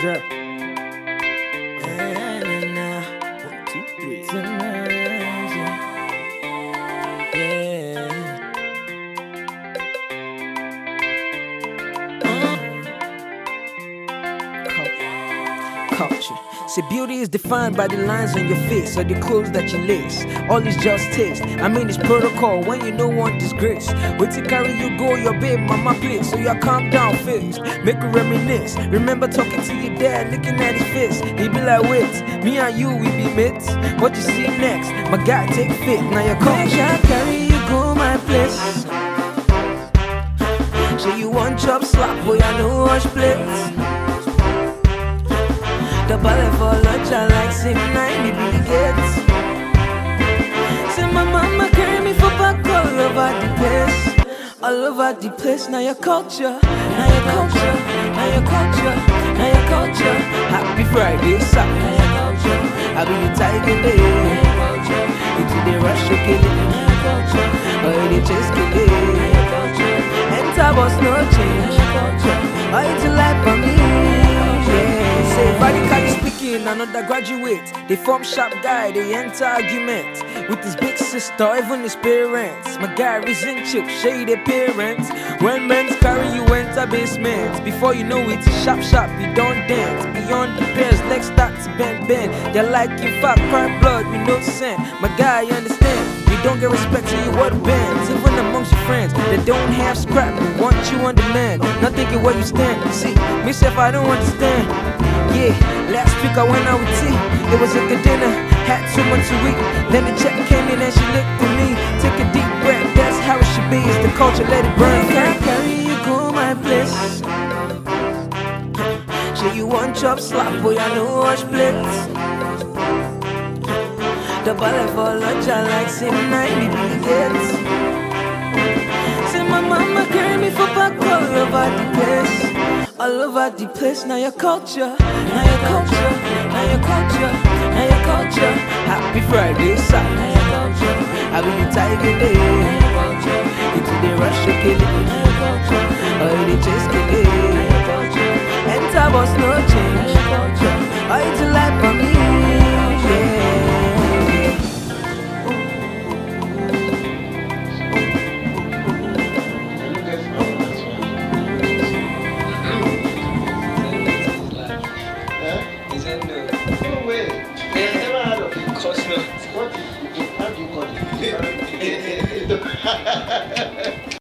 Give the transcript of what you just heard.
Zep. Culture. Say beauty is defined by the lines on your face or the clothes that you lace. All is just taste. I mean it's protocol when you know one disgrace. Wait to carry you go your babe mama place. So you calm down first. Make you reminisce. Remember talking to your dad, looking at his face. He be like, wait, me and you we be mates. What you see next? My guy take fit. Now you come. I carry you go my place. Say you want chop slap, boy I know wash plates. The ballet for lunch, I like sim nine, me Gates. Say my mama carry me for back all over the place, all over the place. Now your culture, now your culture, now your culture, now your culture. Happy Friday. Now your culture, I be the tiger day. Into the rush, you kill it. Oh, they just kill it. Enter bus, no change. It's a life for me. Yeah. Say speaking, another graduate. They form sharp guy, they enter argument with his big sister, even his parents. My guy reason chill, shady parents. When men's carry you enter basement, before you know it, sharp sharp, you don't dance. Beyond the pairs, legs start to bend bend. They like you fat, cry blood with no scent. My guy, understand? You don't get respect to your word bands, even amongst your friends. that don't have scrap, want you on demand. Not thinking where you stand. See, myself, I don't understand. Yeah, last week I went out with T. It was a good dinner, had too much to eat. Then the check came in and she looked at me. Take a deep breath, that's how it should be. It's the culture, let it burn. Can't carry you go my bliss. Say you want chop slap, boy, I know wash plates. The ballet for lunch, I like me Billy Gates. Say my mama carry me for back all over the place, all over the place. Now your culture, now your culture, now your culture, now your culture. Happy Friday, sir. Culture, I be the tiger day. Into the rush, kill it. What is, how do you call it?